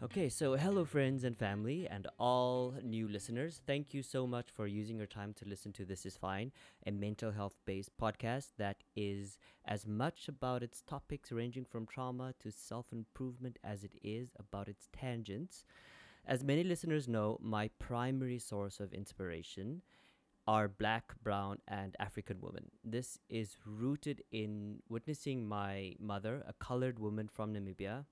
Okay, so hello, friends and family, and all new listeners. Thank you so much for using your time to listen to This Is Fine, a mental health based podcast that is as much about its topics ranging from trauma to self improvement as it is about its tangents. As many listeners know, my primary source of inspiration are black, brown, and African women. This is rooted in witnessing my mother, a colored woman from Namibia,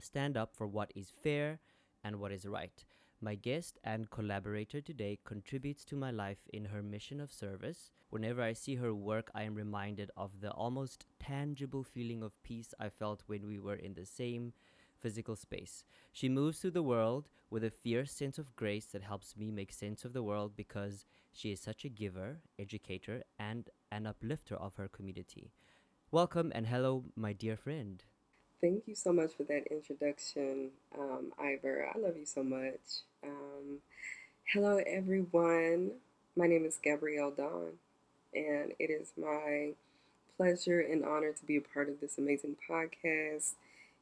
stand up for what is fair and what is right. My guest and collaborator today contributes to my life in her mission of service. Whenever I see her work, I am reminded of the almost tangible feeling of peace I felt when we were in the same physical space. She moves through the world with a fierce sense of grace that helps me make sense of the world because she is such a giver, educator, and an uplifter of her community. Welcome and hello, my dear friend. Thank you so much for that introduction, um, Ivor. I love you so much. Um, hello, everyone. My name is Gabrielle Dawn, and it is my pleasure and honor to be a part of this amazing podcast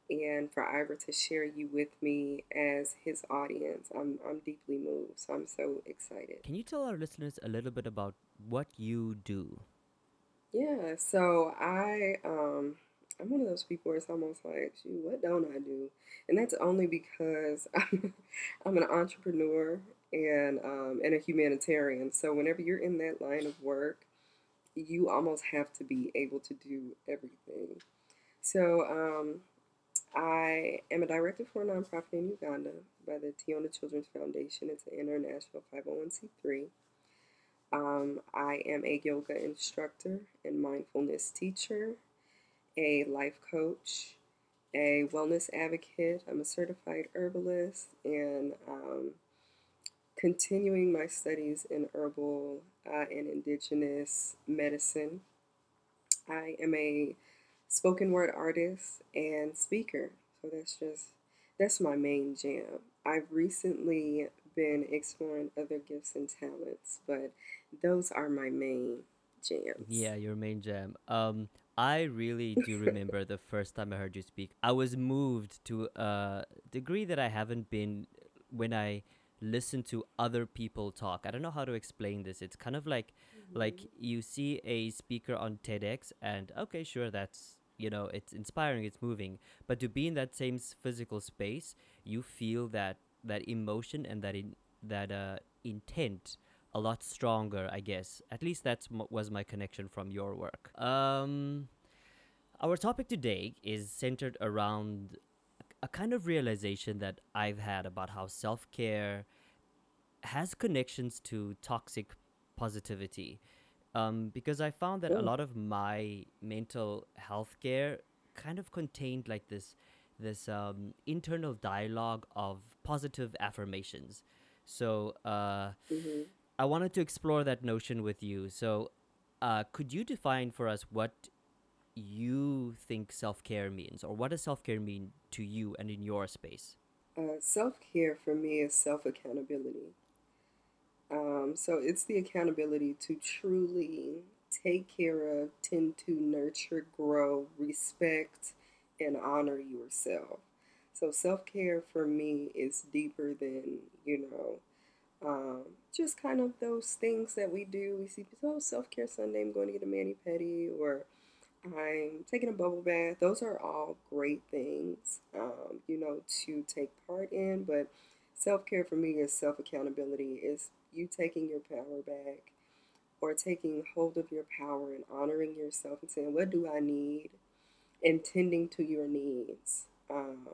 and for Ivor to share you with me as his audience. I'm, I'm deeply moved, so I'm so excited. Can you tell our listeners a little bit about what you do? Yeah, so I. Um, I'm one of those people where it's almost like, shoot, what don't I do? And that's only because I'm, I'm an entrepreneur and um, and a humanitarian. So whenever you're in that line of work, you almost have to be able to do everything. So um, I am a director for a nonprofit in Uganda by the Tiona Children's Foundation. It's an international 501c3. Um, I am a yoga instructor and mindfulness teacher a life coach, a wellness advocate. I'm a certified herbalist and um, continuing my studies in herbal uh, and indigenous medicine. I am a spoken word artist and speaker. So that's just that's my main jam. I've recently been exploring other gifts and talents, but those are my main jams. Yeah, your main jam. Um, I really do remember the first time I heard you speak. I was moved to a degree that I haven't been when I listen to other people talk. I don't know how to explain this. It's kind of like mm-hmm. like you see a speaker on TEDx and okay, sure, that's you know, it's inspiring, it's moving, but to be in that same physical space, you feel that that emotion and that in that uh intent a lot stronger, I guess. At least that was my connection from your work. Um, our topic today is centered around a kind of realization that I've had about how self care has connections to toxic positivity. Um, because I found that Ooh. a lot of my mental health care kind of contained like this this um, internal dialogue of positive affirmations. So uh, mm-hmm. I wanted to explore that notion with you. So, uh, could you define for us what you think self care means, or what does self care mean to you and in your space? Uh, self care for me is self accountability. Um, so, it's the accountability to truly take care of, tend to nurture, grow, respect, and honor yourself. So, self care for me is deeper than, you know, um, just kind of those things that we do. We see, oh, self care Sunday, I'm going to get a mani pedi, or I'm taking a bubble bath. Those are all great things, um, you know, to take part in. But self care for me is self accountability, is you taking your power back or taking hold of your power and honoring yourself and saying, what do I need? And tending to your needs. Um,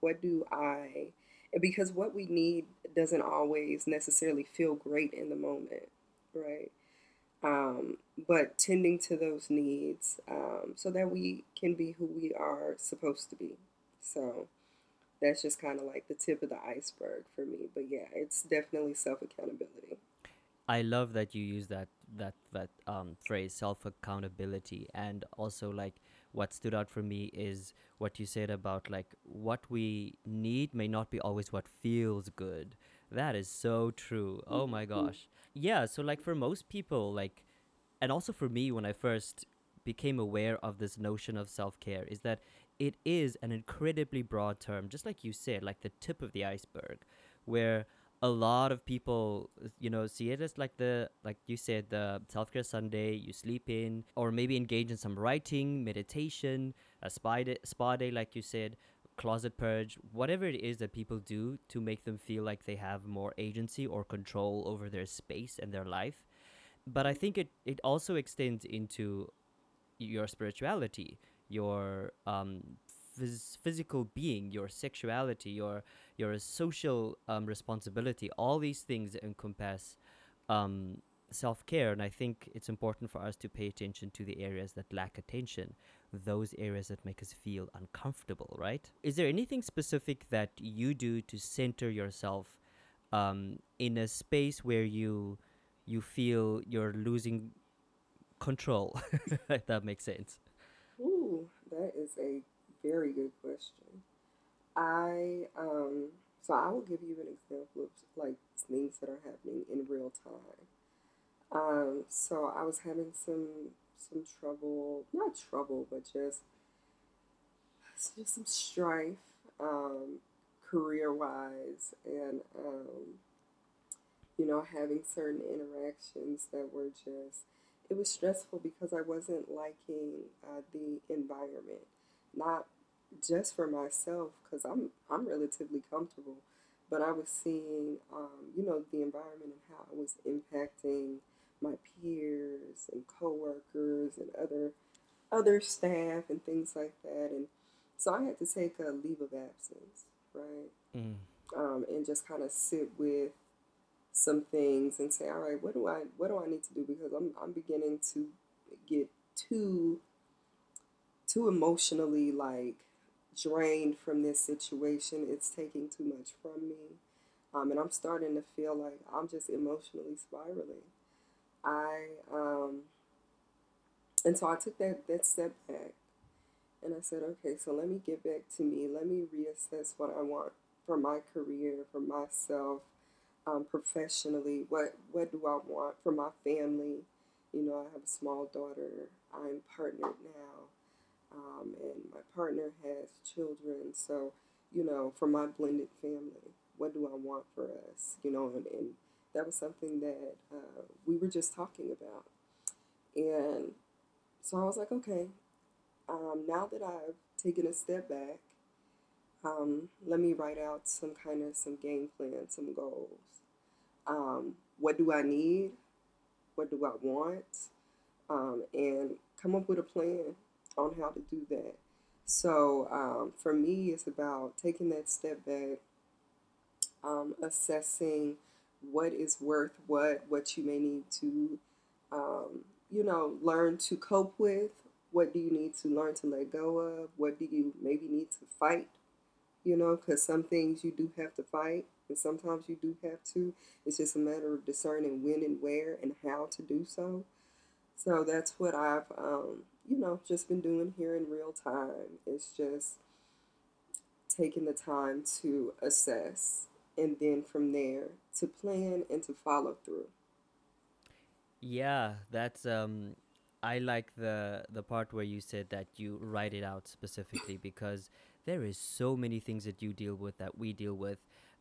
what do I because what we need doesn't always necessarily feel great in the moment, right? Um, but tending to those needs um, so that we can be who we are supposed to be. So that's just kind of like the tip of the iceberg for me. But yeah, it's definitely self accountability. I love that you use that that that um, phrase self accountability and also like what stood out for me is what you said about like what we need may not be always what feels good. That is so true. Oh my mm-hmm. gosh. Yeah, so like for most people like and also for me when I first became aware of this notion of self-care is that it is an incredibly broad term, just like you said, like the tip of the iceberg, where a lot of people you know see it as like the like you said the self-care sunday you sleep in or maybe engage in some writing meditation a spa day, spa day like you said closet purge whatever it is that people do to make them feel like they have more agency or control over their space and their life. But i think it it also extends into your spirituality your um phys- physical being your sexuality your your social um, responsibility all these things encompass um, self-care. And i think it's important for us to pay attention to the areas that lack attention those areas that make us feel uncomfortable right? Is there anything specific that you do to center yourself um, in a space where you you feel you're losing control if that makes sense? Ooh, that is a very good question. I um so I will give you an example of like things that are happening in real time. Um, so I was having some some trouble, not trouble, but just just some strife, um, career wise, and um, you know having certain interactions that were just it was stressful because I wasn't liking uh, the environment, not just for myself because I'm I'm relatively comfortable, but I was seeing um, you know the environment and how it was impacting my peers and coworkers and other other staff and things like that, and so I had to take a leave of absence, right, mm. um, and just kind of sit with some things and say, all right, what do I what do I need to do? Because I'm I'm beginning to get too too emotionally like drained from this situation. It's taking too much from me. Um, and I'm starting to feel like I'm just emotionally spiraling. I um, and so I took that that step back and I said, okay, so let me get back to me. Let me reassess what I want for my career, for myself, um, professionally. What what do I want for my family? You know, I have a small daughter. I'm partnered now, um, and my partner has children. So, you know, for my blended family, what do I want for us? You know, and, and that was something that uh, we were just talking about, and so I was like, okay, um, now that I've taken a step back, um, let me write out some kind of some game plan, some goals. Um, what do I need? What do I want? Um, and come up with a plan on how to do that. So um, for me, it's about taking that step back, um, assessing what is worth what, what you may need to, um, you know, learn to cope with. What do you need to learn to let go of? What do you maybe need to fight? You know, because some things you do have to fight, and sometimes you do have to. It's just a matter of discerning when and where and how to do so. So that's what I've, um, you know, just been doing here in real time. It's just taking the time to assess and then from there to plan and to follow through. Yeah, that's um I like the the part where you said that you write it out specifically because there is so many things that you deal with that we deal with.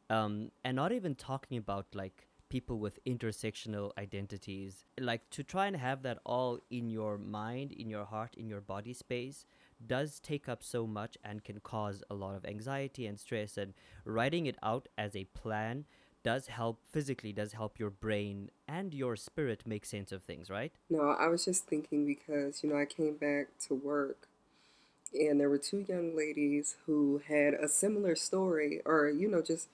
Um and not even talking about like people with intersectional identities. Like to try and have that all in your mind, in your heart, in your body space does take up so much and can cause a lot of anxiety and stress and writing it out as a plan does help physically does help your brain and your spirit make sense of things right No, I was just thinking because, you know, I came back to work and there were two young ladies who had a similar story or, you know, just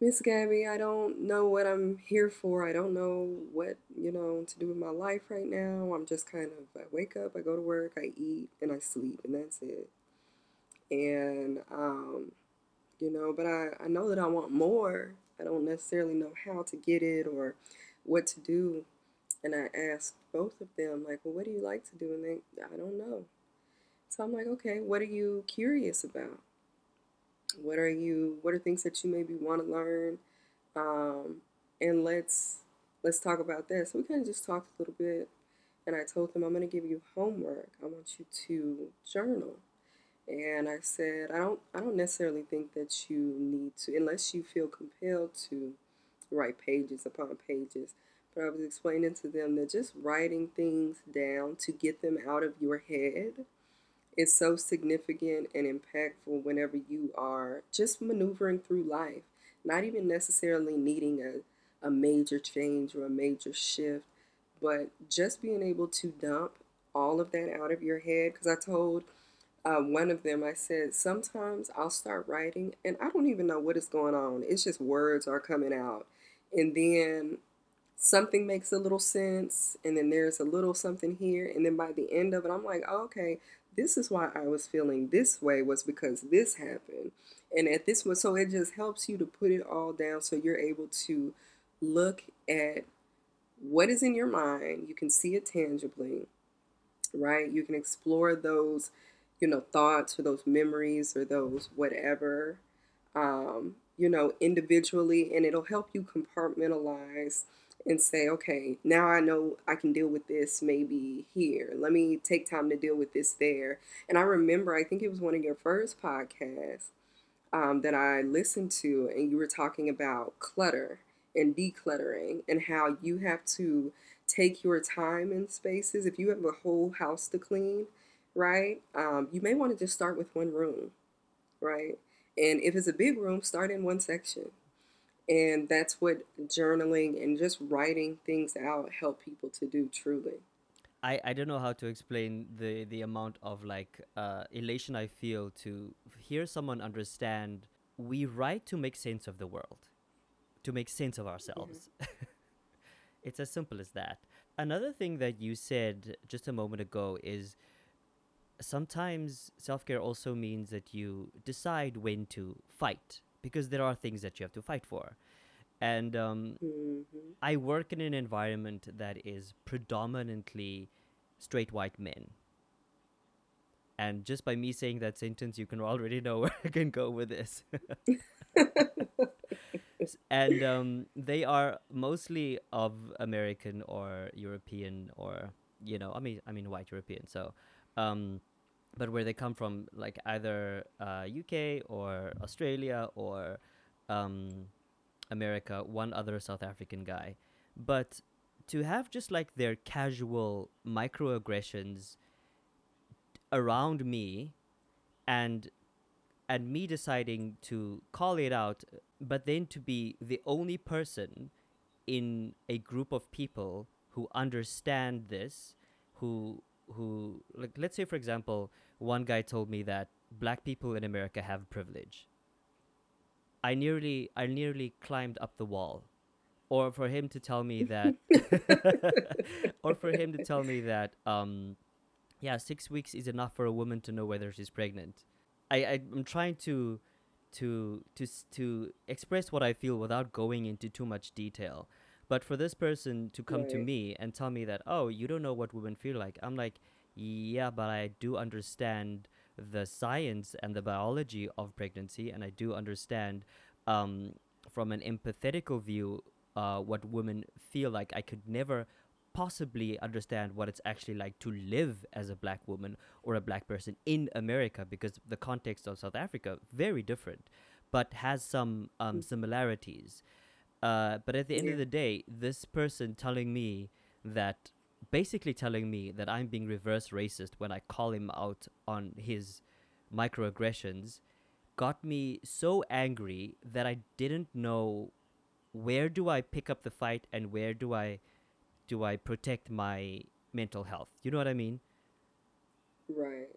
Miss Gabby, I don't know what I'm here for. I don't know what, you know, to do with my life right now. I'm just kind of, I wake up, I go to work, I eat, and I sleep, and that's it. And, um, you know, but I, I know that I want more. I don't necessarily know how to get it or what to do. And I asked both of them, like, well, what do you like to do? And they, I don't know. So I'm like, okay, what are you curious about? What are you? What are things that you maybe want to learn? Um, and let's let's talk about this. So we kind of just talked a little bit, and I told them I'm going to give you homework. I want you to journal, And I said, I don't I don't necessarily think that you need to unless you feel compelled to write pages upon pages. But I was explaining to them that just writing things down to get them out of your head is so significant and impactful whenever you are just maneuvering through life, not even necessarily needing a, a major change or a major shift, but just being able to dump all of that out of your head. Because I told uh, one of them, I said, sometimes I'll start writing and I don't even know what is going on. It's just words are coming out. And then something makes a little sense, and then there's a little something here. And then by the end of it, I'm like, oh, okay, this is why I was feeling this way was because this happened. And at this one, so it just helps you to put it all down so you're able to look at what is in your mind. You can see it tangibly, right? You can explore those, you know, thoughts or those memories or those whatever, um, you know, individually, and it'll help you compartmentalize and say, okay, now I know I can deal with this maybe here. Let me take time to deal with this there. And I remember, I think it was one of your first podcasts um, that I listened to, and you were talking about clutter and decluttering and how you have to take your time in spaces. If you have a whole house to clean, right, um, you may want to just start with one room, right? And if it's a big room, start in one section and that's what journaling and just writing things out help people to do truly. I, I don't know how to explain the, the amount of like uh, elation I feel to hear someone understand we write to make sense of the world, to make sense of ourselves. Mm-hmm. it's as simple as that. Another thing that you said just a moment ago is sometimes self care also means that you decide when to fight because there are things that you have to fight for. And um, mm-hmm. I work in an environment that is predominantly straight white men. And just by me saying that sentence, you can already know where I can go with this. and um, they are mostly of American or European or you know, I mean, I mean white European. So, um, but where they come from, like either uh, UK or Australia or um, America, one other South African guy. But to have just like their casual microaggressions around me and and me deciding to call it out but then to be the only person in a group of people who understand this who who like let's say for example one guy told me that black people in america have privilege. I nearly i nearly climbed up the wall. Or for him to tell me that or for him to tell me that um yeah six weeks is enough for a woman to know whether she's pregnant. I, I i'm trying to to to to express what i feel without going into too much detail but for this person to come right. to me and tell me that, oh, you don't know what women feel like, I'm like, yeah, but I do understand the science and the biology of pregnancy, and I do understand um, from an empathetical view uh, what women feel like. I could never possibly understand what it's actually like to live as a black woman or a black person in America because the context of South Africa very different, but has some um, mm. similarities. Uh, but at the end yeah. of the day, this person telling me that, basically telling me that I'm being reverse racist when I call him out on his microaggressions, got me so angry that I didn't know where do I pick up the fight and where do I do I protect my mental health. You know what I mean? Right.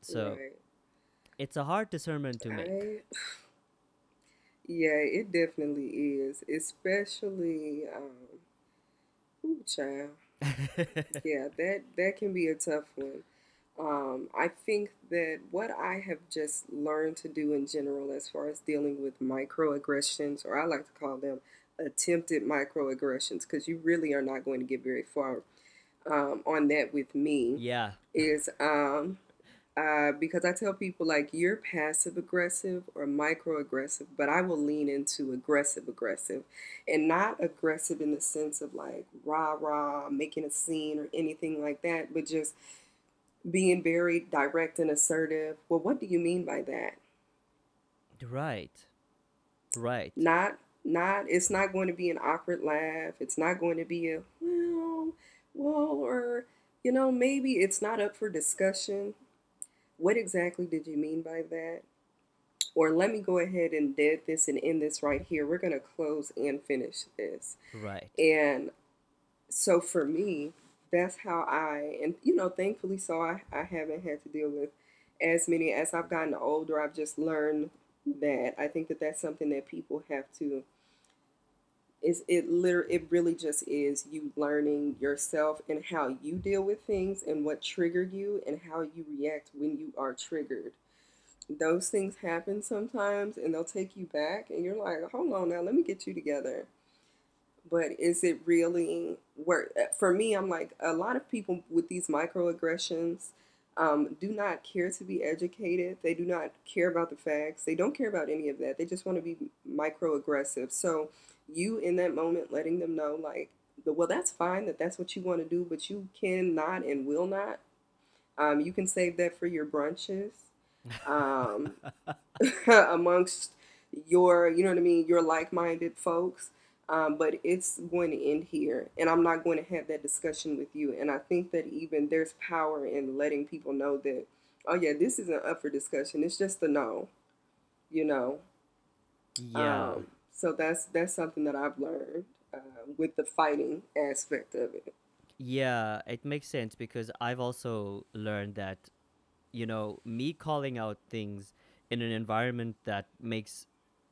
So right. it's a hard discernment to make. Yeah, it definitely is, especially um, ooh, child. yeah, that that can be a tough one. Um, I think that what I have just learned to do in general, as far as dealing with microaggressions, or I like to call them attempted microaggressions, because you really are not going to get very far um, on that with me. Yeah, is um, uh, because I tell people like you're passive aggressive or micro aggressive, but I will lean into aggressive aggressive, and not aggressive in the sense of like rah rah making a scene or anything like that, but just being very direct and assertive. Well, what do you mean by that? Right. Right. Not not it's not going to be an awkward laugh. It's not going to be a well, well or you know, maybe it's not up for discussion. What exactly did you mean by that? Or let me go ahead and dead this and end this right here. We're going to close and finish this. Right. And so for me, that's how I, and you know, thankfully, so I, I haven't had to deal with as many as I've gotten older. I've just learned that I think that that's something that people have to is it literally it really just is you learning yourself and how you deal with things and what trigger you and how you react when you are triggered. Those things happen sometimes and they'll take you back and you're like hold on now let me get you together. But is it really worth for me i'm like a lot of people with these microaggressions um, do not care to be educated. They do not care about the facts. They don't care about any of that. They just want to be microaggressive. So you in that moment letting them know like well that's fine that that's what you want to do but you cannot and will not um, you can save that for your brunches um, amongst your you know what i mean your like-minded folks um, but it's going to end here and i'm not going to have that discussion with you and i think that even there's power in letting people know that oh yeah this isn't up for discussion it's just a no you know Yeah. So that's that's something that I've learned uh, with the fighting aspect of it. Yeah, it makes sense because I've also learned that, you know, me calling out things in an environment that makes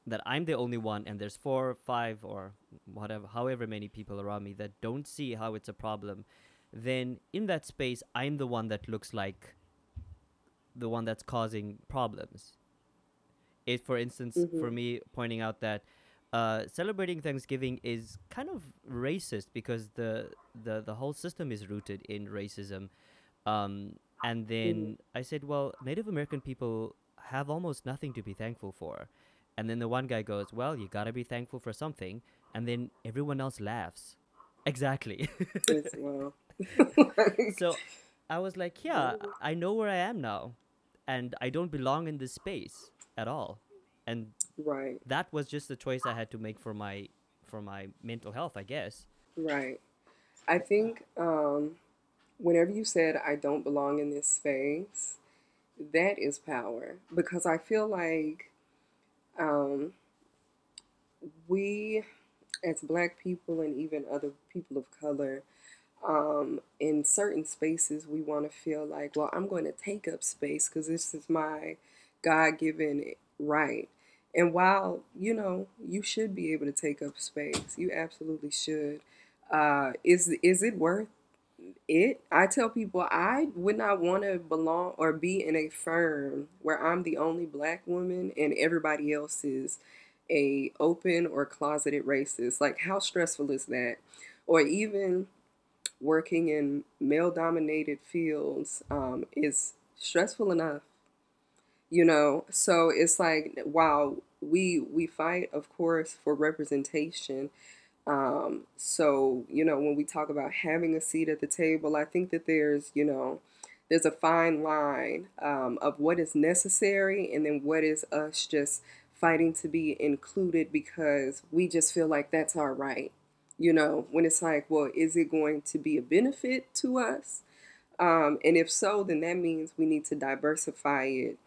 that I'm the only one and there's four, five, or whatever, however many people around me that don't see how it's a problem, then in that space, I'm the one that looks like the one that's causing problems. It, for instance, for hmm me, pointing out that uh, celebrating Thanksgiving is kind of racist because the the the whole system is rooted in racism. Um, and then I said, well, Native American people have almost nothing to be thankful for. And then the one guy goes, well, you gotta be thankful for something. And then everyone else laughs. Exactly. It's well, like, so I was like, yeah, I know where I am now, and I don't belong in this space at all. And right, that was just the choice I had to make for my for my mental health, I guess. right. I think um, whenever you said I don't belong in this space, that is power because I feel like um, we, as Black people and even other people of color, um, in certain spaces, we want to feel like, well, I'm going to take up space because this is my God given right. And while, you know, you should be able to take up space, you absolutely should. Uh, is is it worth it? I tell people I would not want to belong or be in a firm where I'm the only black woman and everybody else is a open or closeted racist. Like how stressful is that? Or even working in male dominated fields um, is stressful enough you know? So it's like while we we fight of course for representation um, so you know when we talk about having a seat at the table i think that there's you know there's a fine line um, of what is necessary and then what is us just fighting to be included because we just feel like that's our right you know? When it's like well is it going to be a benefit to us? Um, and if so then that means we need to diversify it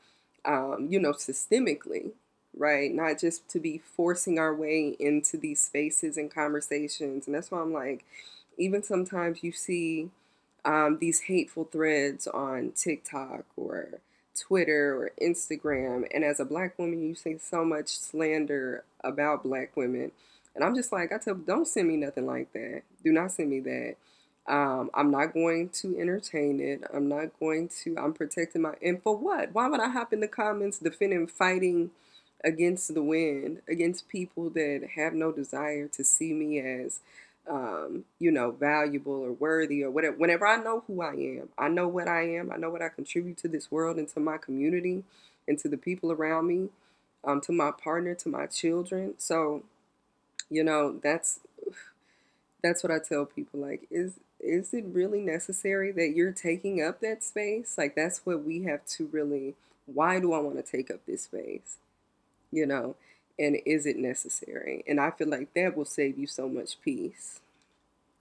um, you know, systemically, right? Not just to be forcing our way into these spaces and conversations. And that's why I'm like, even sometimes you see um, these hateful threads on TikTok or Twitter or Instagram. And as a black woman, you see so much slander about black women. And I'm just like, I tell, don't send me nothing like that. Do not send me that. Um, I'm not going to entertain it. I'm not going to. I'm protecting my. And for what? Why would I hop in the comments defending, fighting against the wind, against people that have no desire to see me as, um, you know, valuable or worthy or whatever. Whenever I know who I am, I know what I am. I know what I contribute to this world and to my community and to the people around me, um, to my partner, to my children. So, you know, that's that's what I tell people. Like, is is it really necessary that you're taking up that space? Like that's what we have to really why do I want to take up this space? You know, and is it necessary? And I feel like that will save you so much peace.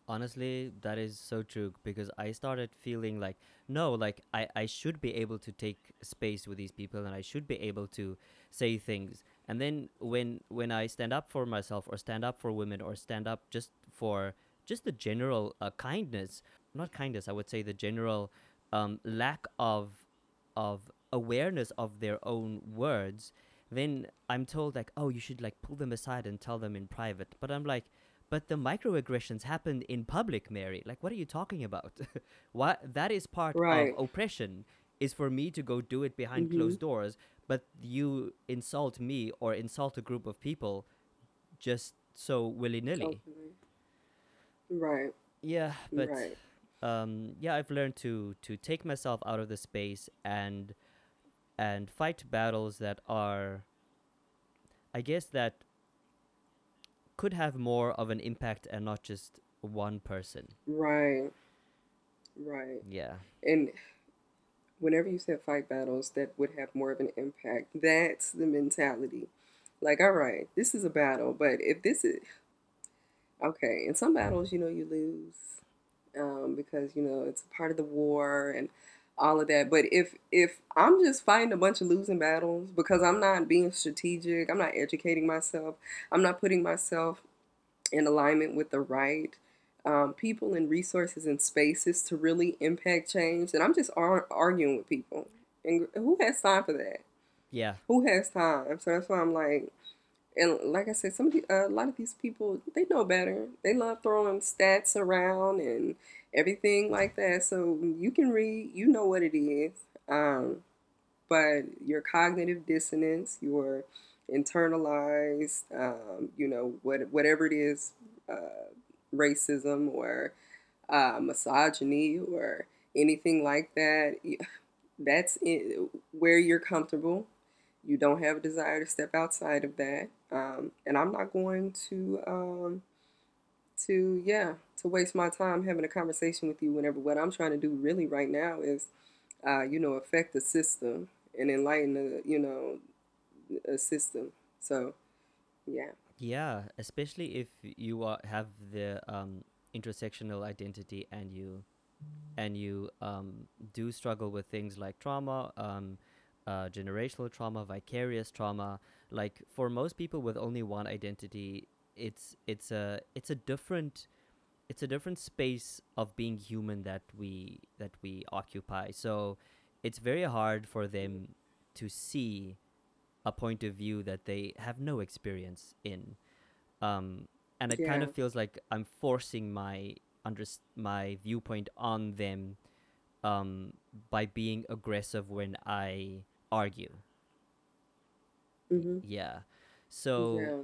Honestly, that is so true because I started feeling like no, like I I should be able to take space with these people and I should be able to say things. And then when when I stand up for myself or stand up for women or stand up just for just the general uh, kindness, not kindness, I would say the general um, lack of of awareness of their own words, then I'm told like, oh, you should like pull them aside and tell them in private. But I'm like, but the microaggressions happened in public, Mary. Like, what are you talking about? what that is part Right. of oppression is for me to go do it behind Mhm. closed doors, but you insult me or insult a group of people just so willy nilly. Totally. Right. Yeah, but Right. um, yeah, I've learned to to take myself out of the space and and fight battles that are, I guess, that could have more of an impact and not just one person. Right. Right. Yeah. And whenever you said fight battles that would have more of an impact, that's the mentality. Like, all right, this is a battle, but if this is okay, in some battles, you know, you lose um, because you know it's a part of the war and all of that. But if if I'm just fighting a bunch of losing battles because I'm not being strategic, I'm not educating myself, I'm not putting myself in alignment with the right um, people and resources and spaces to really impact change, and I'm just ar- arguing with people. And who has time for that? Yeah. Who has time? So that's why I'm like, and like I said, some of the, uh, a lot of these people they know better. They love throwing stats around and everything like that. So you can read, you know what it is. Um, but your cognitive dissonance, your internalized, um, you know, what whatever it is, uh, racism or uh, misogyny or anything like that, that's in, where you're comfortable. You don't have a desire to step outside of that, um, and I'm not going to um, to yeah to waste my time having a conversation with you whenever. What I'm trying to do really right now is uh, you know affect the system and enlighten the you know a system. So yeah, Yeah, especially if you are, have the um, intersectional identity and you and you um, do struggle with things like trauma, um, uh, generational trauma, vicarious trauma. Like for most people with only one identity, it's it's a it's a different it's a different space of being human that we that we occupy. So it's very hard for them to see a point of view that they have no experience in um, and it kind of feels like I'm forcing my under my viewpoint on them um, by being aggressive when I argue. hmm Yeah, so yeah,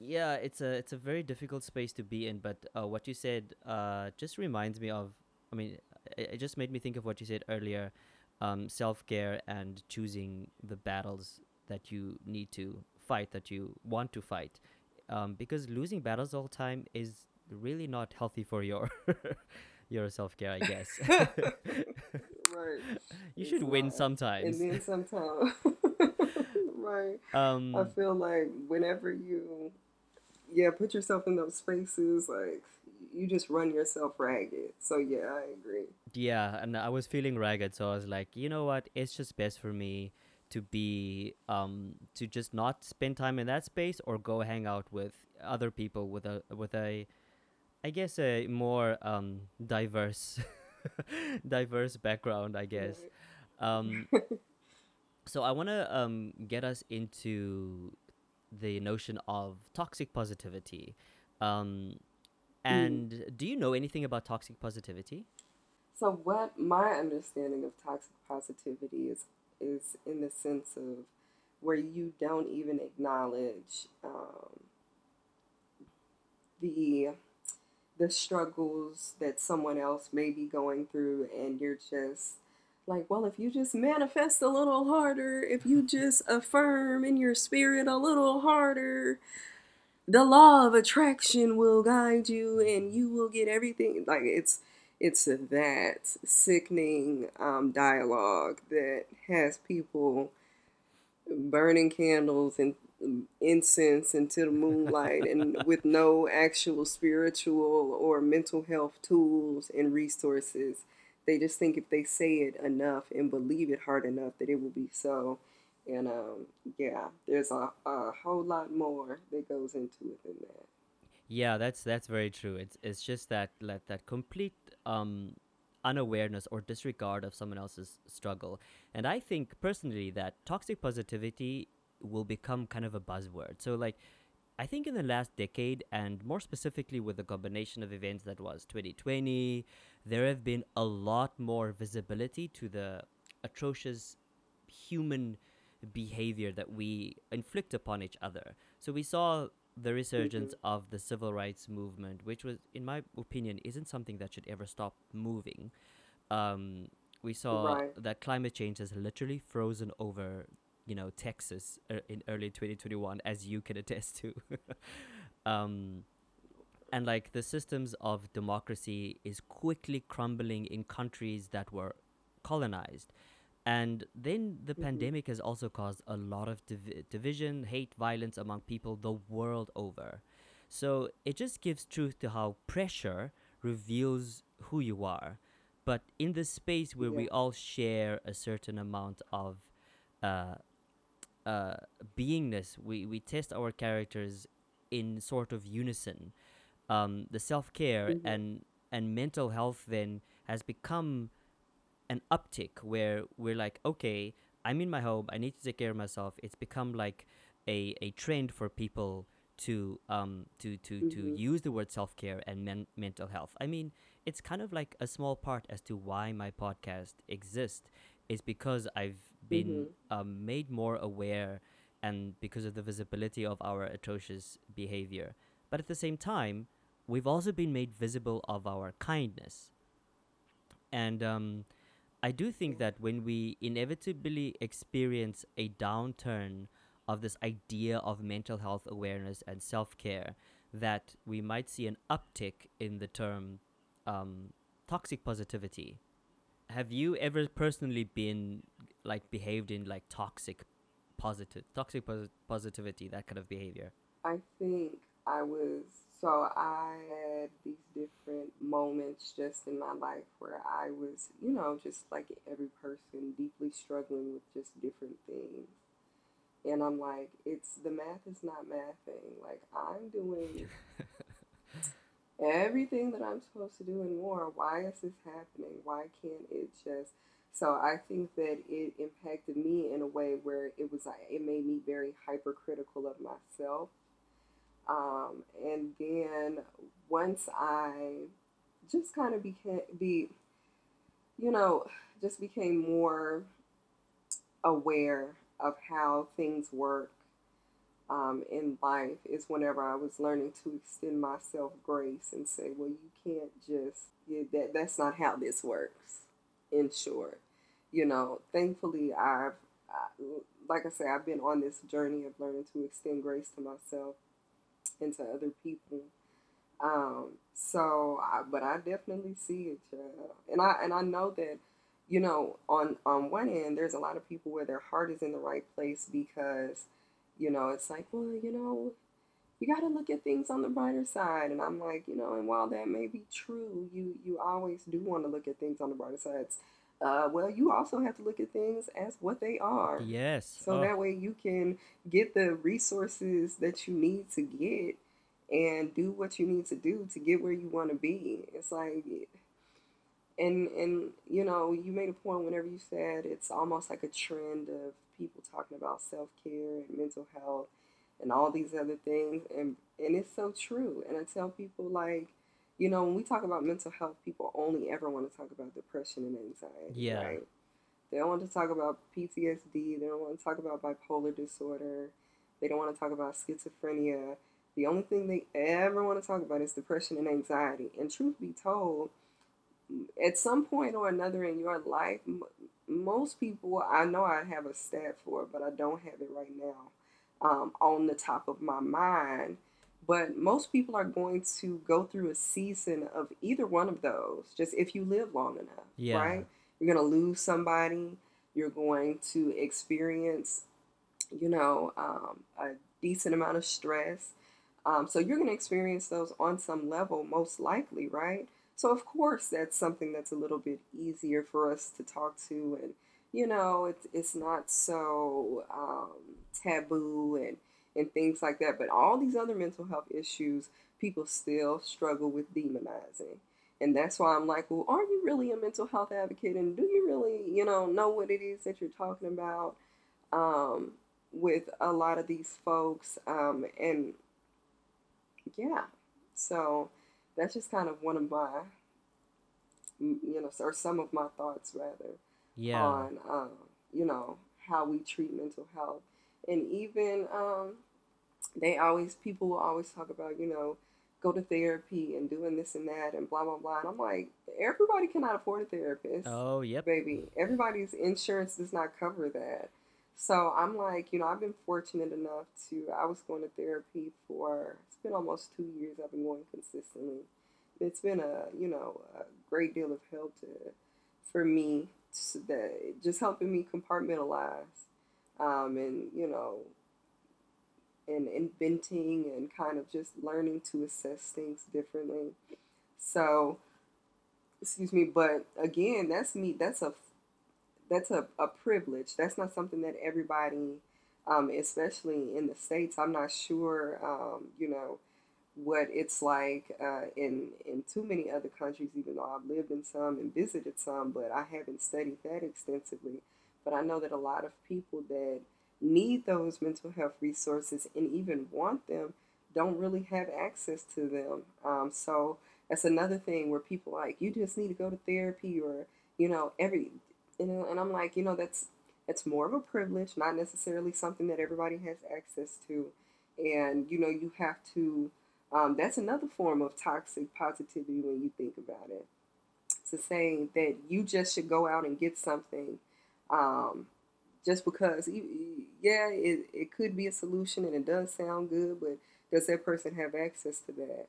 yeah, it's a it's a very difficult space to be in. But uh, what you said uh, just reminds me of. I mean, it, it just made me think of what you said earlier. Um, Self care and choosing the battles that you need to fight, that you want to fight, um, because losing battles all the time is really not healthy for your your self care. I guess right. you It's should win not. And sometimes. then sometimes, right. I um, feel like whenever you, yeah, put yourself in those spaces, like you just run yourself ragged. So yeah, I agree. Yeah, and I was feeling ragged, so I was like, you know what? It's just best for me to be um to just not spend time in that space or go hang out with other people with a with a I guess a more um diverse diverse background, I guess. Um so I want to um get us into the notion of toxic positivity. Um Mm. and do you know anything about toxic positivity? So what my understanding of toxic positivity is is in the sense of where you don't even acknowledge um, the the struggles that someone else may be going through, and you're just like, well, if you just manifest a little harder, if you just affirm in your spirit a little harder, the law of attraction will guide you, and you will get everything. Like it's it's that sickening um, dialogue that has people burning candles and incense into the moonlight and with no actual spiritual or mental health tools and resources. They just think if they say it enough and believe it hard enough that it will be so. And um, yeah, there's a, a whole lot more that goes into it than that. Yeah, that's that's very true. It's it's just that like that complete um unawareness or disregard of someone else's struggle. And I think personally that toxic positivity will become kind of a buzzword. So like I think in the last decade and more specifically with the combination of events that was 2020, there have been a lot more visibility to the atrocious human behavior that we inflict upon each other. So we saw the resurgence Mm-hmm. of the civil rights movement, which was, in my opinion, isn't something that should ever stop moving. Um, we saw Right. that climate change has literally frozen over, you know, Texas uh, in early 2021, as you can attest to. um, and like the systems of democracy is quickly crumbling in countries that were colonized and then the Mhm. pandemic has also caused a lot of div- division hate violence among people the world over so it just gives truth to how pressure reveals who you are but in this space where we all share a certain amount of uh, uh, beingness we, we test our characters in sort of unison um, the self-care Mhm. and and mental health then has become an uptick where we're like okay i'm in my home i need to take care of myself it's become like a, a trend for people to um to to to Mhm. use the word self-care and men- mental health i mean it's kind of like a small part as to why my podcast exists is because i've been Mhm. um, made more aware and because of the visibility of our atrocious behavior but at the same time we've also been made visible of our kindness and um, I do think that when we inevitably experience a downturn of this idea of mental health awareness and self care, that we might see an uptick in the term um, toxic positivity. Have you ever personally been like behaved in like toxic positive toxic posi- positivity that kind of behavior? I think I was so I had these different moments just in my life where I was, you know, just like every person, deeply struggling with just different things. And I'm like, it's the math is not mathing. Like I'm doing everything that I'm supposed to do and more. Why is this happening? Why can't it just? So I think that it impacted me in a way where it was it made me very hypercritical of myself. Um, and then once I just kind of became be, you know, just became more aware of how things work um, in life is whenever I was learning to extend myself grace and say, well, you can't just, that, that's not how this works, in short. You know, thankfully, I've, like I say, I've been on this journey of learning to extend grace to myself and to other people. Um, so, I, but I definitely see it, and I and I know that, you know, on on one end, there's a lot of people where their heart is in the right place because, you know, it's like, well, you know, you got to look at things on the brighter side, and I'm like, you know, and while that may be true, you you always do want to look at things on the brighter sides. Uh, well, you also have to look at things as what they are. Yes. So Oh, that way you can get the resources that you need to get and do what you need to do to get where you want to be. It's like and and you know, you made a point whenever you said it's almost like a trend of people talking about self-care and mental health and all these other things and and it's so true. And I tell people like you know, when we talk about mental health, people only ever want to talk about depression and anxiety, Yeah. right? They don't want to talk about PTSD. They don't want to talk about bipolar disorder. They don't want to talk about schizophrenia. The only thing they ever want to talk about is depression and anxiety. And truth be told, at some point or another in your life, m- most people, I know I have a stat for it, but I don't have it right now um, on the top of my mind. But most people are going to go through a season of either one of those, just if you live long enough, Yeah. right? You're going to lose somebody. You're going to experience, you know, um, a decent amount of stress. Um, so you're going to experience those on some level, most likely, right? So, of course, that's something that's a little bit easier for us to talk to. And, you know, it's, it's not so um, taboo and, and things like that. But all these other mental health issues, people still struggle with demonizing. And that's why I'm like, well, are you really a mental health advocate? And do you really, you know, know what it is that you're talking about um, with a lot of these folks? Um, and yeah, so that's just kind of one of my, you know, or some of my thoughts rather Yeah. on, um, you know, how we treat mental health. And even um, they always, people will always talk about, you know, go to therapy and doing this and that and blah, blah, blah. And I'm like, everybody cannot afford a therapist, Oh, yep. baby. Everybody's insurance does not cover that. So I'm like, you know, I've been fortunate enough to, I was going to therapy for, it's been almost two years I've been going consistently. It's been a, you know, a great deal of help to, for me, that just helping me compartmentalize um, and, you know, and inventing and kind of just learning to assess things differently. So, excuse me, but again, that's me, that's a that's a, a privilege. That's not something that everybody, um, especially in the States, I'm not sure, um, you know, what it's like uh, in, in too many other countries, even though I've lived in some and visited some, but I haven't studied that extensively. But I know that a lot of people that need those mental health resources and even want them don't really have access to them. Um, so that's another thing where people like, you just need to go to therapy or, you know, every you know, and I'm like, you know, that's it's more of a privilege, not necessarily something that everybody has access to, and you know, you have to. Um, that's another form of toxic positivity when you think about it. To say that you just should go out and get something, um, just because, yeah, it, it could be a solution and it does sound good, but does that person have access to that?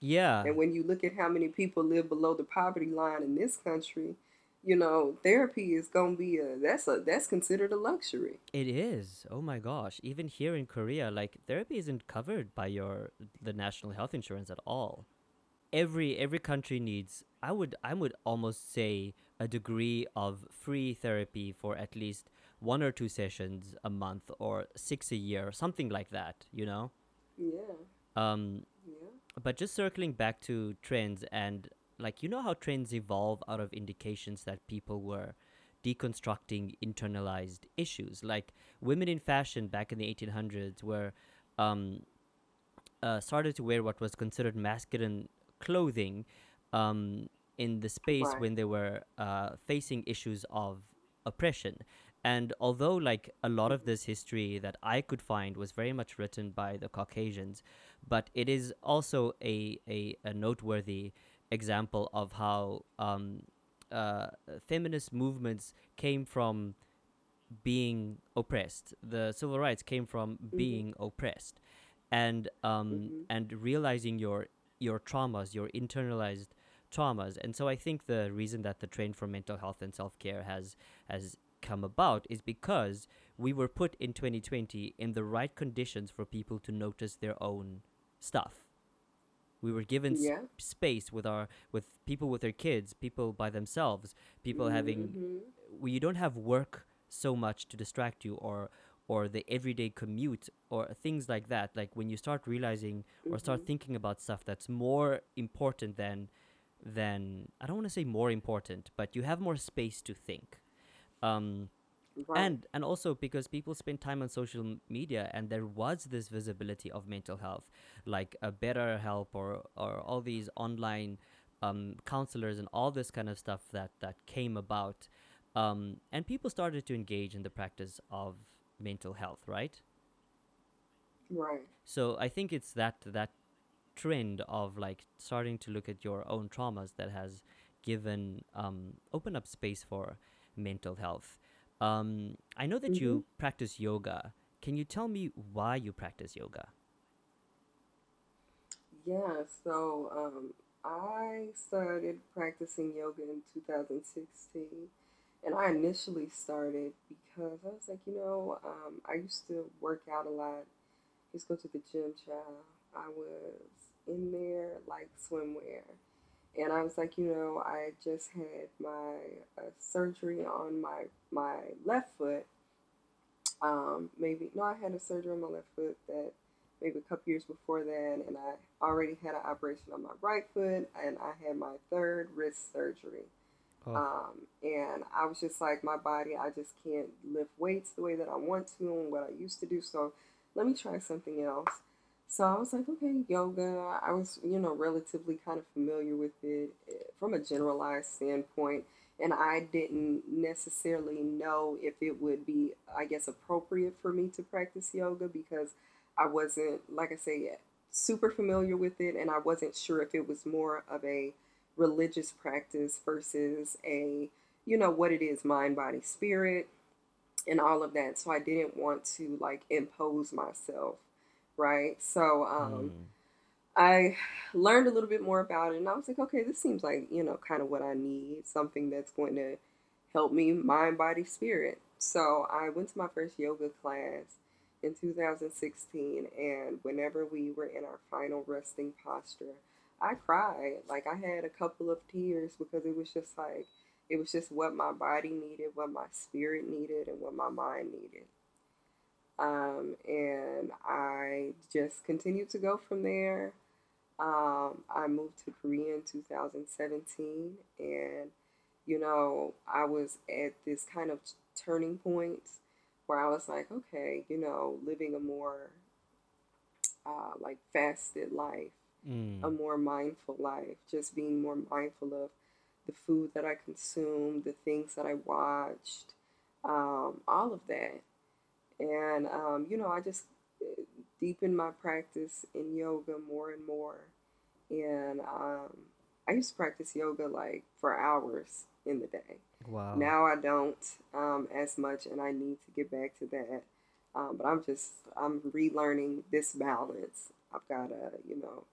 Yeah. And when you look at how many people live below the poverty line in this country, you know, therapy is gonna be a that's a that's considered a luxury. It is. Oh my gosh. Even here in Korea, like therapy isn't covered by your the national health insurance at all. Every every country needs I would I would almost say a degree of free therapy for at least one or two sessions a month or six a year, something like that, you know? Yeah, Um yeah, but just circling back to trends and like you know how trends evolve out of indications that people were deconstructing internalized issues? Like women in fashion back in the 1800s were um, uh, started to wear what was considered masculine clothing um, in the space Right. when they were uh, facing issues of oppression and although like a lot of this history that i could find was very much written by the caucasians but it is also a, a, a noteworthy example of how um, uh, feminist movements came from being oppressed. The civil rights came from being oppressed, and um, Mhm. and realizing your your traumas, your internalized traumas. And so I think the reason that the trend for mental health and self care has has come about is because we were put in 2020 in the right conditions for people to notice their own stuff. We were given yeah. space with our with people with their kids, people by themselves, people having Mhm. where you don't have work so much to distract you or or the everyday commute or things like that like when you start realizing or start Mhm. thinking about stuff that's more important than than I don't want to say more important but you have more space to think um Right. and and also because people spend time on social media and there was this visibility of mental health like a BetterHelp or or all these online um, counselors and all this kind of stuff that that came about um, and people started to engage in the practice of mental health right right. so i think it's that that trend of like starting to look at your own traumas that has given um, open up space for mental health um, i know that you practice yoga can you tell me why you practice yoga Yeah, so um, I started practicing yoga in 2016, and I initially started because I was like, you know, um, I used to work out a lot. I used to go to the gym, child. I was in there like swimwear. And I was like, you know, I just had my uh, surgery on my my left foot. Um, maybe no, I had a surgery on my left foot that maybe a couple years before that, and I already had an operation on my right foot, and I had my third wrist surgery. Oh, Um, and I was just like, my body, I just can't lift weights the way that I want to and what I used to do. So let me try something else. So I was like, okay, yoga. I was, you know, relatively kind of familiar with it eh, from a generalized standpoint. And I didn't necessarily know if it would be, I guess, appropriate for me to practice yoga because I wasn't, like I say, super familiar with it. And I wasn't sure if it was more of a religious practice versus a, you know, what it is mind, body, spirit, and all of that. So I didn't want to like impose myself, right? So um, mm, I learned a little bit more about it and I was like, okay, this seems like, you know, kind of what I need, something that's going to help me mind, body, spirit. So I went to my first yoga class in 2016 and whenever we were in our final resting posture, I cried. Like I had a couple of tears because it was just like it was just what my body needed, what my spirit needed, and what my mind needed. Um, and I just continued to go from there. Um, I moved to Korea in 2017, and you know, I was at this kind of turning point where I was like, okay, you know, living a more uh, like fasted life, a mm, more mindful life, just being more mindful of the food that I consumed, the things that I watched, um, all of that. And, um, you know, I just uh, deepened my practice in yoga more and more. And um, I used to practice yoga like for hours in the day. wow. Now I don't um, as much, and I need to get back to that. Um, but I'm just I'm relearning this balance. I've got a you know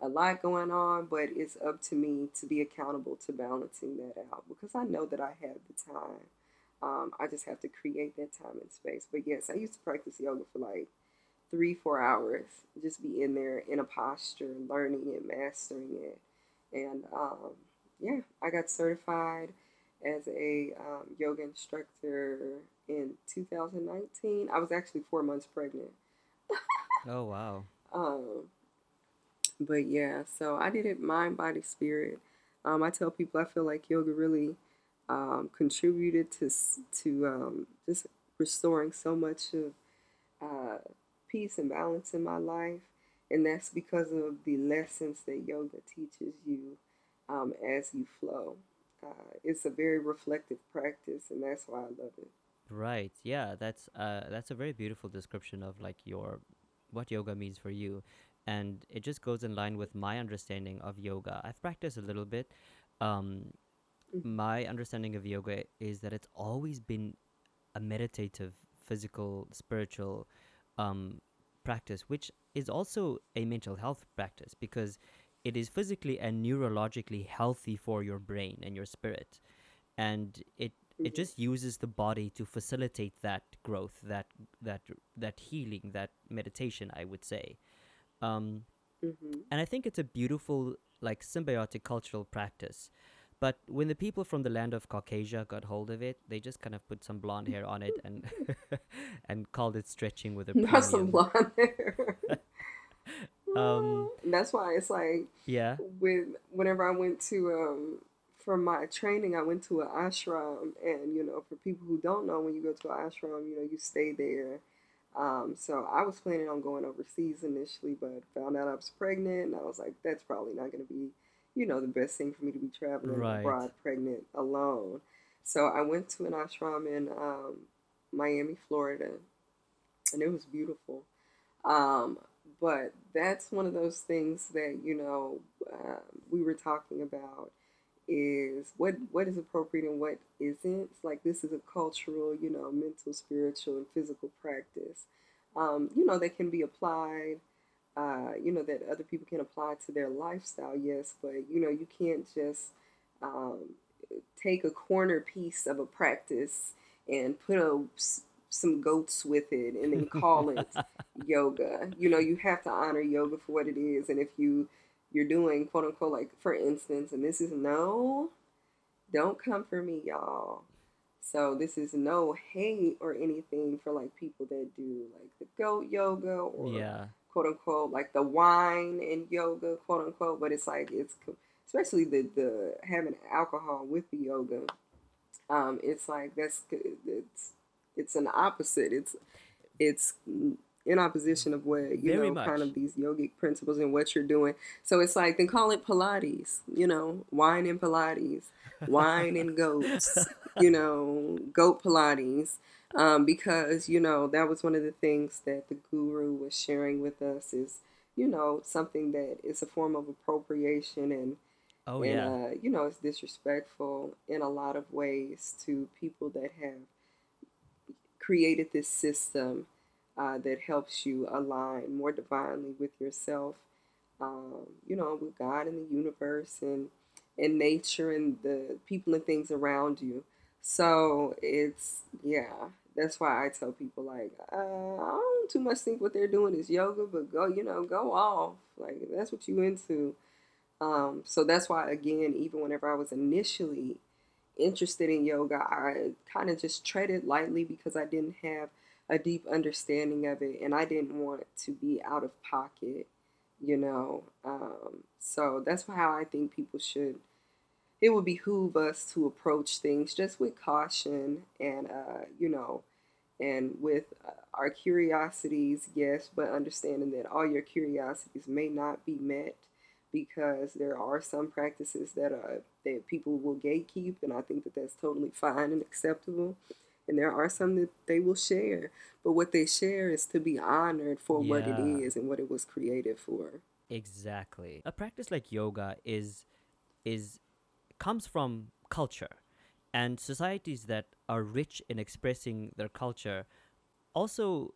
a lot going on, but it's up to me to be accountable to balancing that out because I know that I have the time. Um, I just have to create that time and space. But yes, I used to practice yoga for like three, four hours, just be in there in a posture, learning it, mastering it. And um, yeah, I got certified as a um, yoga instructor in 2019. I was actually four months pregnant. Oh, wow. Um, but yeah, so I did it mind, body, spirit. Um, I tell people I feel like yoga really um, contributed to to um, just restoring so much of uh, peace and balance in my life, and that's because of the lessons that yoga teaches you um, as you flow. Uh, it's a very reflective practice, and that's why I love it. Right. Yeah, that's uh that's a very beautiful description of like your what yoga means for you. And it just goes in line with my understanding of yoga. I've practiced a little bit. Um my understanding of yoga is that it's always been a meditative, physical, spiritual um practice, which is also a mental health practice because it is physically and neurologically healthy for your brain and your spirit. And it it hmm just uses the body to facilitate that growth that that that healing that meditation i would say. Um hmm and i think it's a beautiful like symbiotic cultural practice but when the people from the land of caucasia got hold of it they just kind of put some blonde hair on it and and called it stretching with a Not some blonde hair. um that's why it's like yeah with whenever I went to um for my training, I went to an ashram, and you know, for people who don't know, when you go to an ashram, you know, you stay there. Um, so I was planning on going overseas initially, but found out I was pregnant, and I was like, that's probably not going to be, you know, the best thing for me to be traveling right abroad pregnant alone. So I went to an ashram in um, Miami, Florida, and it was beautiful. Um, but that's one of those things that you know um, we were talking about is what what is appropriate and what isn't. It's like this is a cultural, you know, mental, spiritual, and physical practice. Um, you know, that can be applied uh, you know, that other people can apply to their lifestyle, yes, but you know, you can't just um, take a corner piece of a practice and put a, some goats with it and then call it yoga. You know, you have to honor yoga for what it is, and if you you're doing quote unquote like for instance, and this is no, don't come for me, y'all. So this is no hate or anything for like people that do like the goat yoga or Yeah. Quote unquote like the wine and yoga quote unquote but it's like it's especially the the having alcohol with the yoga um it's like that's it's it's an opposite. It's it's in opposition of what you Very know kind of these yogic principles and what you're doing. So it's like then call it pilates you know wine and pilates wine and goats you know goat pilates um, because you know that was one of the things that the guru was sharing with us is you know something that is a form of appropriation and Oh and yeah. uh, you know it's disrespectful in a lot of ways to people that have created this system uh, that helps you align more divinely with yourself um, you know with god and the universe and and nature and the people and things around you so it's yeah that's why i tell people like uh, i don't too much think what they're doing is yoga but go you know go off like that's what you into um, so that's why, again, even whenever I was initially interested in yoga, I kind of just treaded lightly because I didn't have a deep understanding of it and I didn't want to be out of pocket, you know. Um, so that's how I think people should, it would behoove us to approach things just with caution and, uh, you know, and with uh, our curiosities, yes, but understanding that all your curiosities may not be met because there are some practices that are that people will gatekeep, and I think that that's totally fine and acceptable. And there are some that they will share, but what they share is to be honored for what it is and what it was created for. Exactly. A practice like yoga is is comes from culture and societies that are rich in expressing their culture also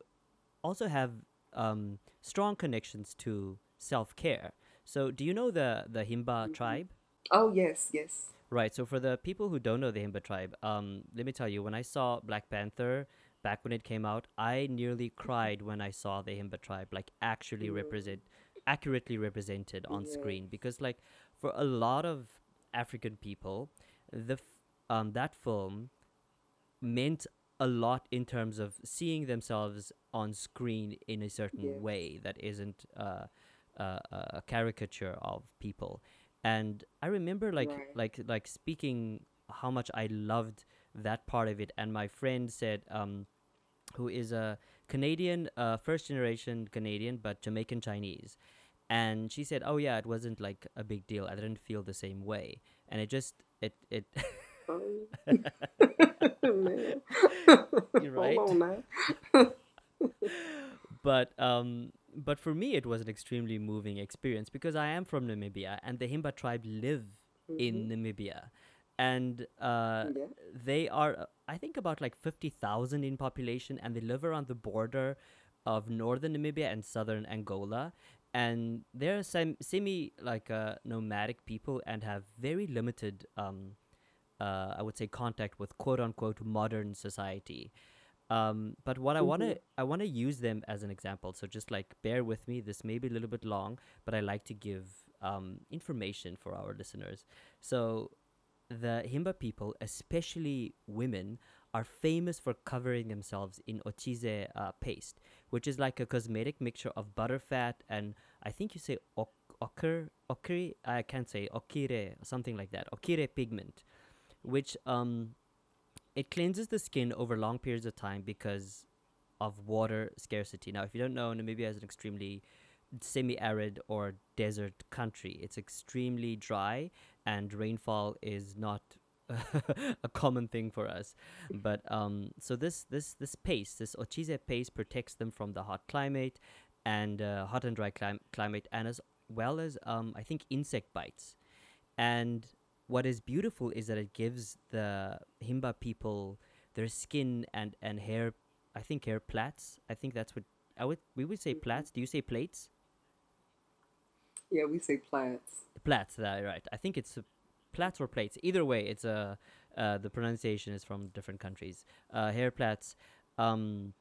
also have um, strong connections to self-care. So do you know the the Himba hmm tribe? Oh yes, yes. Right. So for the people who don't know the Himba tribe, um, let me tell you, when I saw Black Panther back when it came out, I nearly cried when I saw the Himba tribe like actually Mm, represent accurately represented on screen because like for a lot of African people, the f- um that film meant a lot in terms of seeing themselves on screen in a certain Yes. way that isn't uh, uh, a caricature of people. And I remember like Right. like like speaking how much I loved that part of it. And my friend said, um, who is a Canadian, uh, first generation Canadian, but Jamaican Chinese. And she said, "Oh yeah, it wasn't like a big deal. I didn't feel the same way." And it just it it you're right. but um but for me it was an extremely moving experience because I am from Namibia and the Himba tribe live hmm in Namibia and uh Yeah. they are I think about like 50,000 in population and they live around the border of northern Namibia and southern Angola and they're sem- semi like uh, nomadic people and have very limited um uh, I would say contact with quote unquote modern society um, but what I want to I want to use them as an example. So just like bear with me. This may be a little bit long, but I like to give um, information for our listeners. So the Himba people, especially women, are famous for covering themselves in otjize uh, paste, which is like a cosmetic mixture of butterfat and I think you say ok- ochre, okiri, I can't say okire, something like that, okire pigment, which um it cleanses the skin over long periods of time because of water scarcity. Now, if you don't know, Namibia is an extremely semi-arid or desert country. It's extremely dry, and rainfall is not a common thing for us. But um, so this this this paste, this Otjize paste, protects them from the hot climate and uh, hot and dry clim- climate, and as well as um, I think insect bites. And what is beautiful is that it gives the Himba people their skin and and hair. I think hair plaits. I think that's what I would we would say plaits. Do you say plates? Yeah, we say plaits. Plaits, that right. I think it's plaits or plates. Either way, it's a uh, uh, the pronunciation is from different countries. Uh, hair plaits. Um,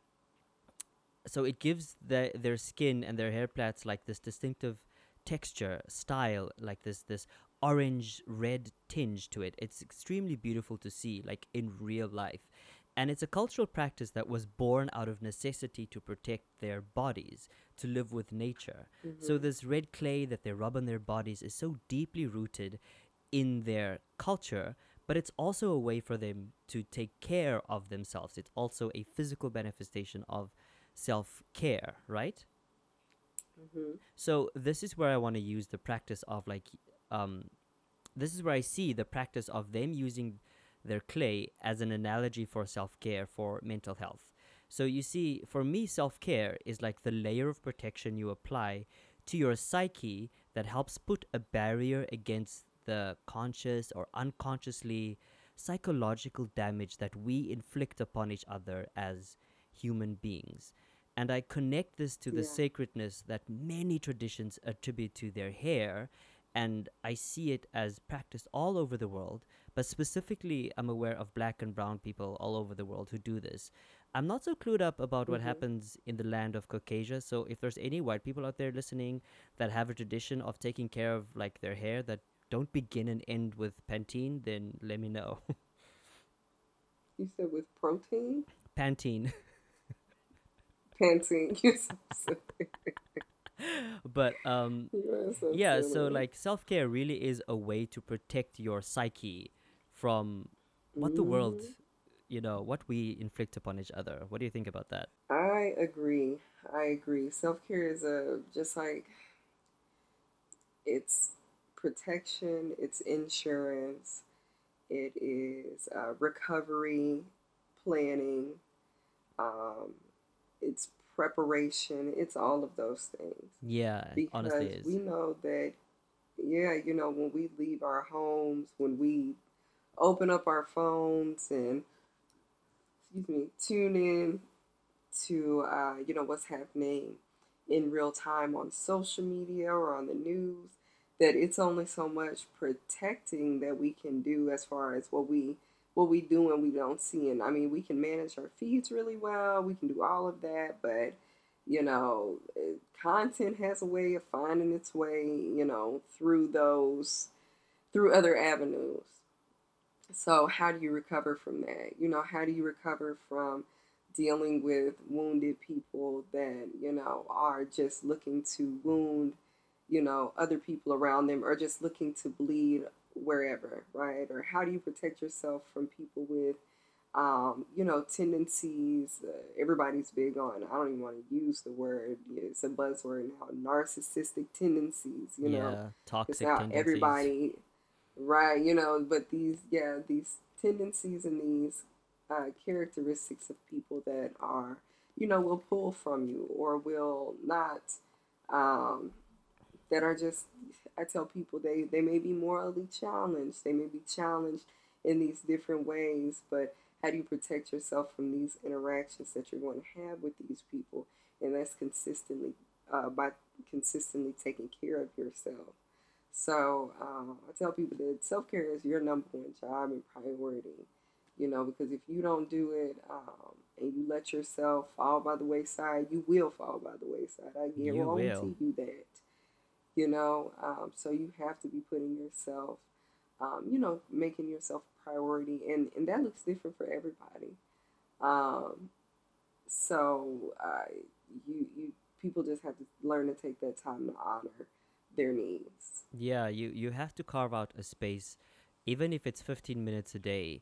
so it gives the, their skin and their hair plaits like this distinctive texture, style, like this this orange red tinge to it. It's extremely beautiful to see, like in real life. And it's a cultural practice that was born out of necessity to protect their bodies, to live with nature. Mm-hmm. So, this red clay that they rub on their bodies is so deeply rooted in their culture, but it's also a way for them to take care of themselves. It's also a physical manifestation of self care, right? Mm-hmm. So, this is where I want to use the practice of like, um, this is where I see the practice of them using their clay as an analogy for self care for mental health. So, you see, for me, self care is like the layer of protection you apply to your psyche that helps put a barrier against the conscious or unconsciously psychological damage that we inflict upon each other as human beings. And I connect this to the Yeah. sacredness that many traditions attribute to their hair, and I see it as practiced all over the world. But specifically, I'm aware of black and brown people all over the world who do this. I'm not so clued up about what Mhm. happens in the land of Caucasia, so if there's any white people out there listening that have a tradition of taking care of like their hair that don't begin and end with Pantene, then let me know. You said with protein? Pantene. Pantene. You said but um so yeah, so like self care really is a way to protect your psyche from what the world, Mhm. you know, what we inflict upon each other. What do you think about that? I agree. I agree. Self care is a just like it's protection, it's insurance, it is uh, recovery planning, um, it's preparation, it's all of those things. Yeah, honestly, Because it we know that, yeah, you know, when we leave our homes, when we open up our phones and, excuse me, tune in to uh, you know what's happening in real time on social media or on the news that it's only so much protecting that we can do as far as what we what we do and we don't see. And i mean we can manage our feeds really well. We can do all of that. But you know content has a way of finding its way you know through those through other avenues. So how do you recover from that? You know how do you recover from dealing with wounded people that you know are just looking to wound you know other people around them are just looking to bleed wherever right or how do you protect yourself from people with um, you know tendencies uh, everybody's big on i don't even want to use the word it's a buzzword now narcissistic tendencies you know Yeah, because toxic now tendencies. everybody right you know but these yeah these tendencies and these uh, characteristics of people that are you know will pull from you or will not um, that are just i tell people they they may be morally challenged they may be challenged in these different ways but how do you protect yourself from these interactions that you're going to have with these people and that's consistently uh, by consistently taking care of yourself so uh, I tell people that self care is your number one job and priority. You know, because if you don't do it um, and you let yourself fall by the wayside, you will fall by the wayside. I You guarantee will. you that. You know, um, so you have to be putting yourself, um, you know, making yourself a priority, and and that looks different for everybody. Um, so uh, you you people just have to learn to take that time to honor their needs. Yeah, you you have to carve out a space, even if it's 15 minutes a day.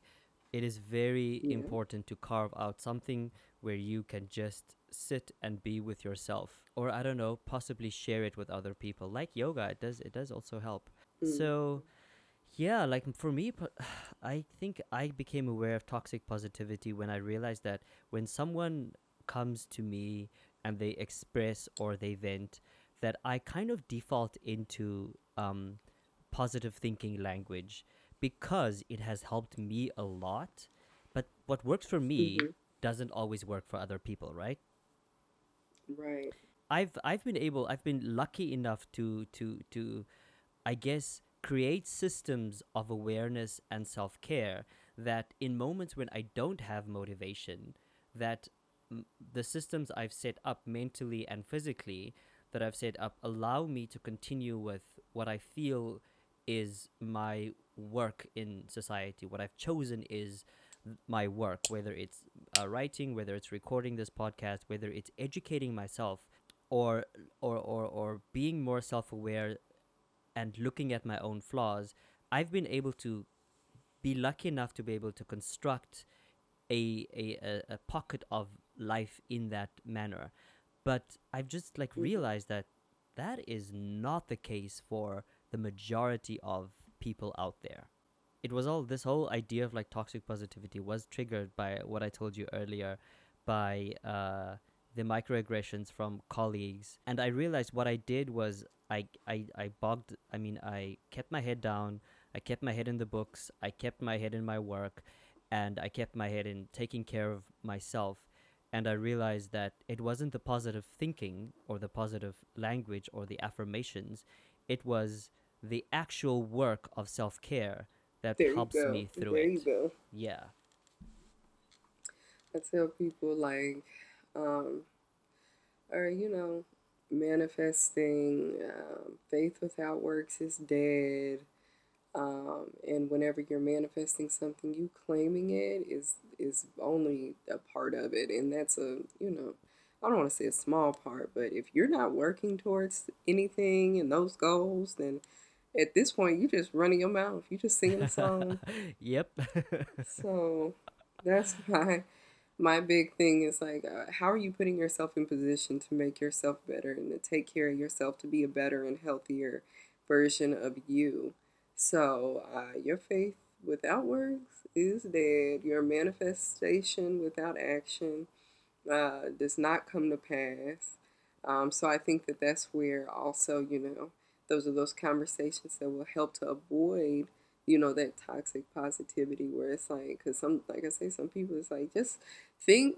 It is very Yeah. important to carve out something where you can just sit and be with yourself, or I don't know, possibly share it with other people. Like yoga, it does it does also help. Mm. So, yeah, like for me, I think I became aware of toxic positivity when I realized that when someone comes to me and they express or they vent, that I kind of default into um, positive thinking language because it has helped me a lot. But what works for me Mhm. doesn't always work for other people, right? Right. I've I've been able I've been lucky enough to to to I guess create systems of awareness and self-care that in moments when I don't have motivation that the systems I've set up mentally and physically that I've set up allow me to continue with what I feel is my work in society. What I've chosen is my work, whether it's uh, writing, whether it's recording this podcast, whether it's educating myself, or or or, or being more self-aware and looking at my own flaws. I've been able to be lucky enough to be able to construct a a, a, pocket of life in that manner. But I've just like Mhm. realized that that is not the case for the majority of people out there. It was all this whole idea of like toxic positivity was triggered by what I told you earlier by uh, the microaggressions from colleagues. And I realized what I did was I, I, I bogged, I mean, I kept my head down, I kept my head in the books, I kept my head in my work, and I kept my head in taking care of myself. And I realized that it wasn't the positive thinking or the positive language or the affirmations, it was the actual work of self care that There helps me through There it. you go. Yeah. I tell people like, um, or you know, manifesting, um, faith without works is dead. Um, and whenever you're manifesting something, you claiming it is is only a part of it, and that's a you know, I don't want to say a small part, but if you're not working towards anything and those goals, then at this point you just running your mouth, you just singing a song. yep. So that's my my big thing is like, uh, how are you putting yourself in position to make yourself better and to take care of yourself to be a better and healthier version of you? So uh, your faith without works is dead. Your manifestation without action uh, does not come to pass. Um, so I think that that's where also, you know, those are those conversations that will help to avoid you know that toxic positivity where it's like because some like i say some people it's like just think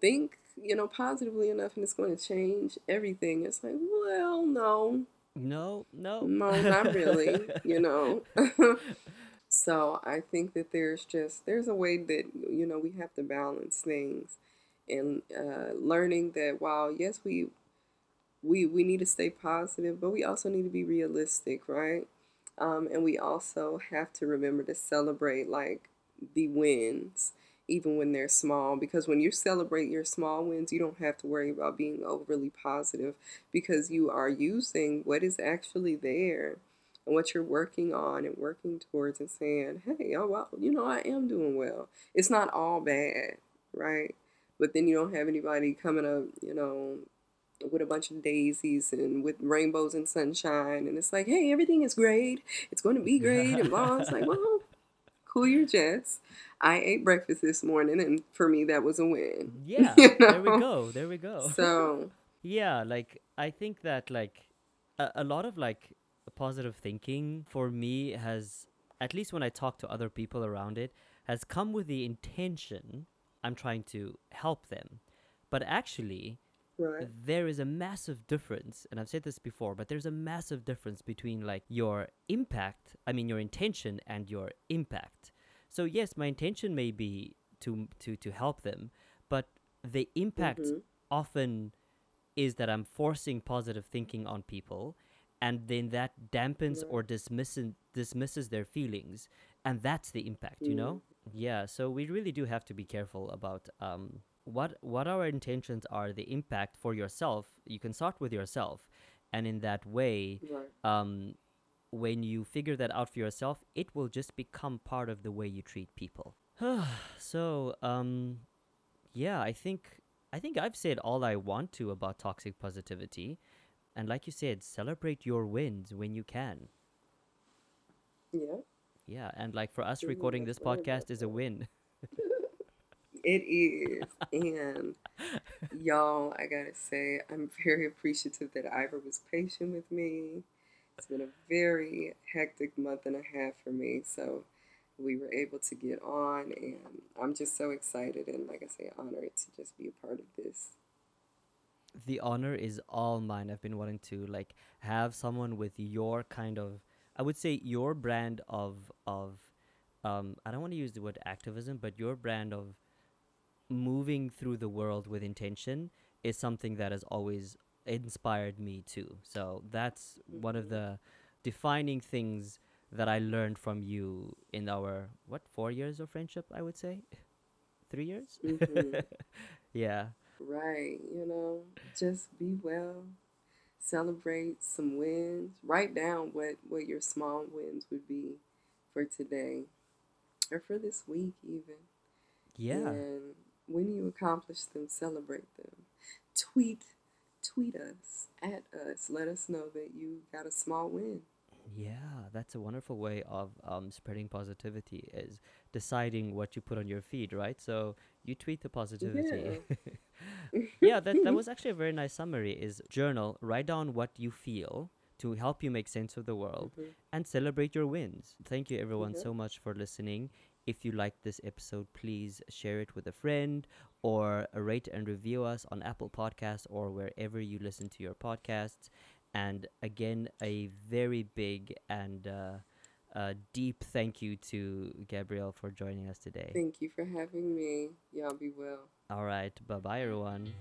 think you know positively enough and it's going to change everything. It's like well no. No, no. no not really you know. So i think that there's just there's a way that you know we have to balance things and uh, learning that while yes we we we need to stay positive but we also need to be realistic right um, and we also have to remember to celebrate like the wins, even when they're small. Because when you celebrate your small wins, you don't have to worry about being overly positive because you are using what is actually there and what you're working on and working towards and saying, hey, oh, well, you know, I am doing well. It's not all bad, right? But then you don't have anybody coming up, you know, with a bunch of daisies and with rainbows and sunshine. And it's like, hey, everything is great. It's going to be great. And. It's like, well, cool your jets. I ate breakfast this morning, and for me, that was a win. Yeah, You there we go. There we go. So, yeah, like I think that like a, a lot of like positive thinking for me has at least when I talk to other people around it has come with the intention I'm trying to help them. But actually, right. there is a massive difference and i've said this before but there's a massive difference between like your impact i mean your intention and your impact so yes my intention may be to to to help them but the impact Mhm. often is that i'm forcing positive thinking on people and then that dampens Right. or dismisses dismisses their feelings and that's the impact you know yeah so we really do have to be careful about um what what our intentions are the impact for yourself you can start with yourself. And in that way Right. um when you figure that out for yourself it will just become part of the way you treat people. So um yeah i think i think i've said all i want to about toxic positivity. And like you said celebrate your wins when you can. Yeah. yeah and like for us recording this that's right about podcast is a win It is. And y'all, I gotta say, I'm very appreciative that Ivor was patient with me. It's been a very hectic month and a half for me. So we were able to get on, and I'm just so excited and, like I say, honored to just be a part of this. the honor is all mine. I've been wanting to like have someone with your kind of I would say your brand of of um I don't want to use the word activism, but your brand of moving through the world with intention is something that has always inspired me too. So that's one of Mhm. the defining things that I learned from you in our what four years of friendship. I would say three years. Mhm. yeah, Right, you know, just be well, celebrate some wins, write down what what your small wins would be for today or for this week even. yeah, And when you accomplish them, celebrate them. Tweet tweet us at us. Let us know that you got a small win. yeah. That's a wonderful way of um, spreading positivity. Is deciding what you put on your feed, right? So you tweet the positivity. yeah, yeah that that was actually a very nice summary. Is journal, write down what you feel to help you make sense of the world Mhm. and celebrate your wins. Thank you everyone Mhm. so much for listening. If you liked this episode, please share it with a friend or rate and review us on Apple Podcasts or wherever you listen to your podcasts. And again, a very big and uh, uh, deep thank you to Gabrielle for joining us today. Thank you for having me. Y'all be well. All right, bye bye, everyone.